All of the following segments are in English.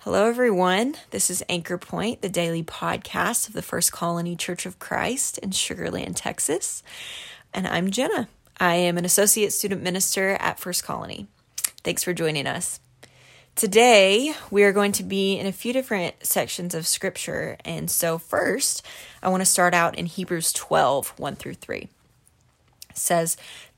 Hello, everyone. This is Anchor Point, the daily podcast of the First Colony Church of Christ in Sugar Land, Texas. And I'm Jenna. I am an associate student minister at First Colony. Thanks for joining us. Today, we are going to be in a few different sections of scripture. And so, first, I want to start out in Hebrews 12 1 through 3. It says,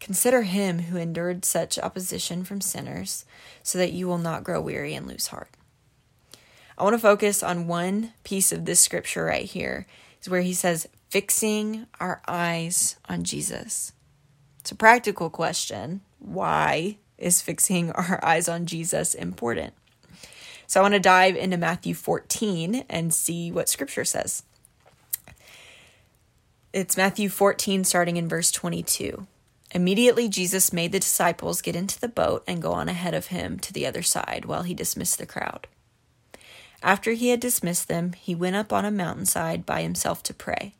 Consider him who endured such opposition from sinners, so that you will not grow weary and lose heart. I want to focus on one piece of this scripture right here, is where he says, fixing our eyes on Jesus. It's a practical question. Why is fixing our eyes on Jesus important? So I want to dive into Matthew 14 and see what scripture says. It's Matthew 14, starting in verse 22. Immediately, Jesus made the disciples get into the boat and go on ahead of him to the other side while he dismissed the crowd. After he had dismissed them, he went up on a mountainside by himself to pray.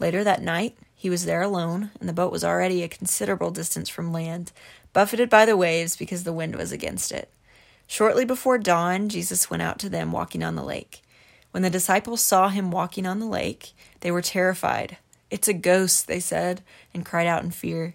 Later that night, he was there alone, and the boat was already a considerable distance from land, buffeted by the waves because the wind was against it. Shortly before dawn, Jesus went out to them walking on the lake. When the disciples saw him walking on the lake, they were terrified. It's a ghost, they said, and cried out in fear.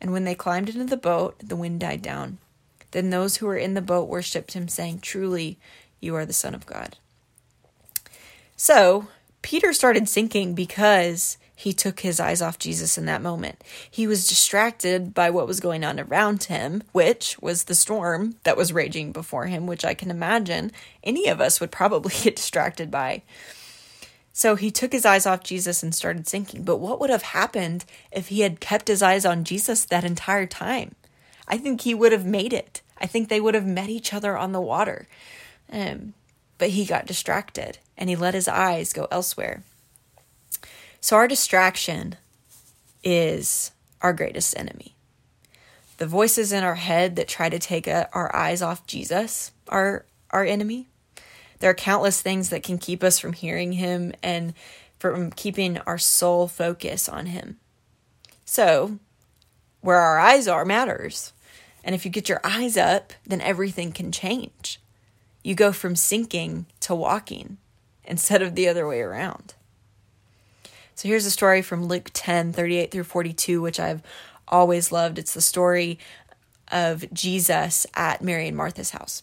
And when they climbed into the boat, the wind died down. Then those who were in the boat worshipped him, saying, Truly, you are the Son of God. So, Peter started sinking because he took his eyes off Jesus in that moment. He was distracted by what was going on around him, which was the storm that was raging before him, which I can imagine any of us would probably get distracted by. So he took his eyes off Jesus and started sinking. But what would have happened if he had kept his eyes on Jesus that entire time? I think he would have made it. I think they would have met each other on the water. Um, but he got distracted and he let his eyes go elsewhere. So our distraction is our greatest enemy. The voices in our head that try to take a, our eyes off Jesus are our enemy. There are countless things that can keep us from hearing Him and from keeping our sole focus on Him. So, where our eyes are matters. And if you get your eyes up, then everything can change. You go from sinking to walking instead of the other way around. So here's a story from Luke 10 38 through 42, which I've always loved. It's the story of Jesus at Mary and Martha's house.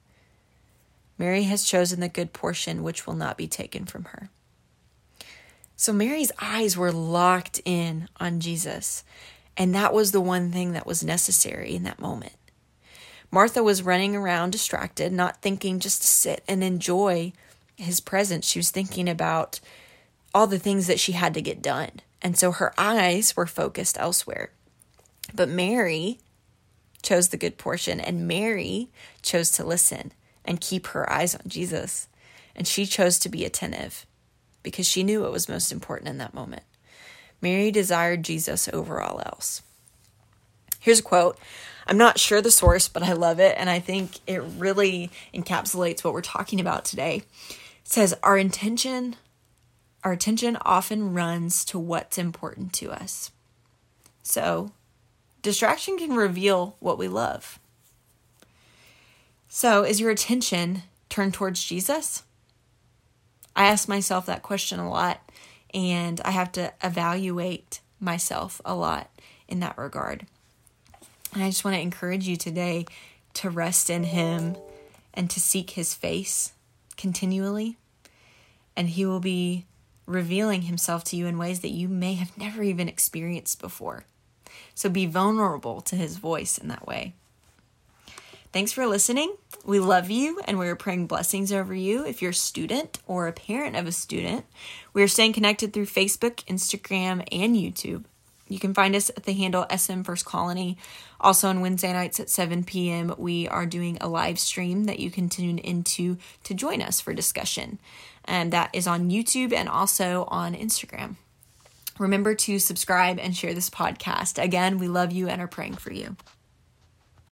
Mary has chosen the good portion which will not be taken from her. So Mary's eyes were locked in on Jesus, and that was the one thing that was necessary in that moment. Martha was running around distracted, not thinking just to sit and enjoy his presence. She was thinking about all the things that she had to get done. And so her eyes were focused elsewhere. But Mary chose the good portion, and Mary chose to listen and keep her eyes on Jesus. And she chose to be attentive because she knew what was most important in that moment. Mary desired Jesus over all else. Here's a quote. I'm not sure the source, but I love it. And I think it really encapsulates what we're talking about today. It says, Our intention our attention often runs to what's important to us. So, distraction can reveal what we love. So, is your attention turned towards Jesus? I ask myself that question a lot, and I have to evaluate myself a lot in that regard. And I just want to encourage you today to rest in Him and to seek His face continually. And He will be revealing Himself to you in ways that you may have never even experienced before. So be vulnerable to His voice in that way. Thanks for listening. We love you and we're praying blessings over you. If you're a student or a parent of a student, we are staying connected through Facebook, Instagram, and YouTube. You can find us at the handle SM First Colony. Also on Wednesday nights at 7 p.m., we are doing a live stream that you can tune into to join us for discussion. And that is on YouTube and also on Instagram. Remember to subscribe and share this podcast. Again, we love you and are praying for you.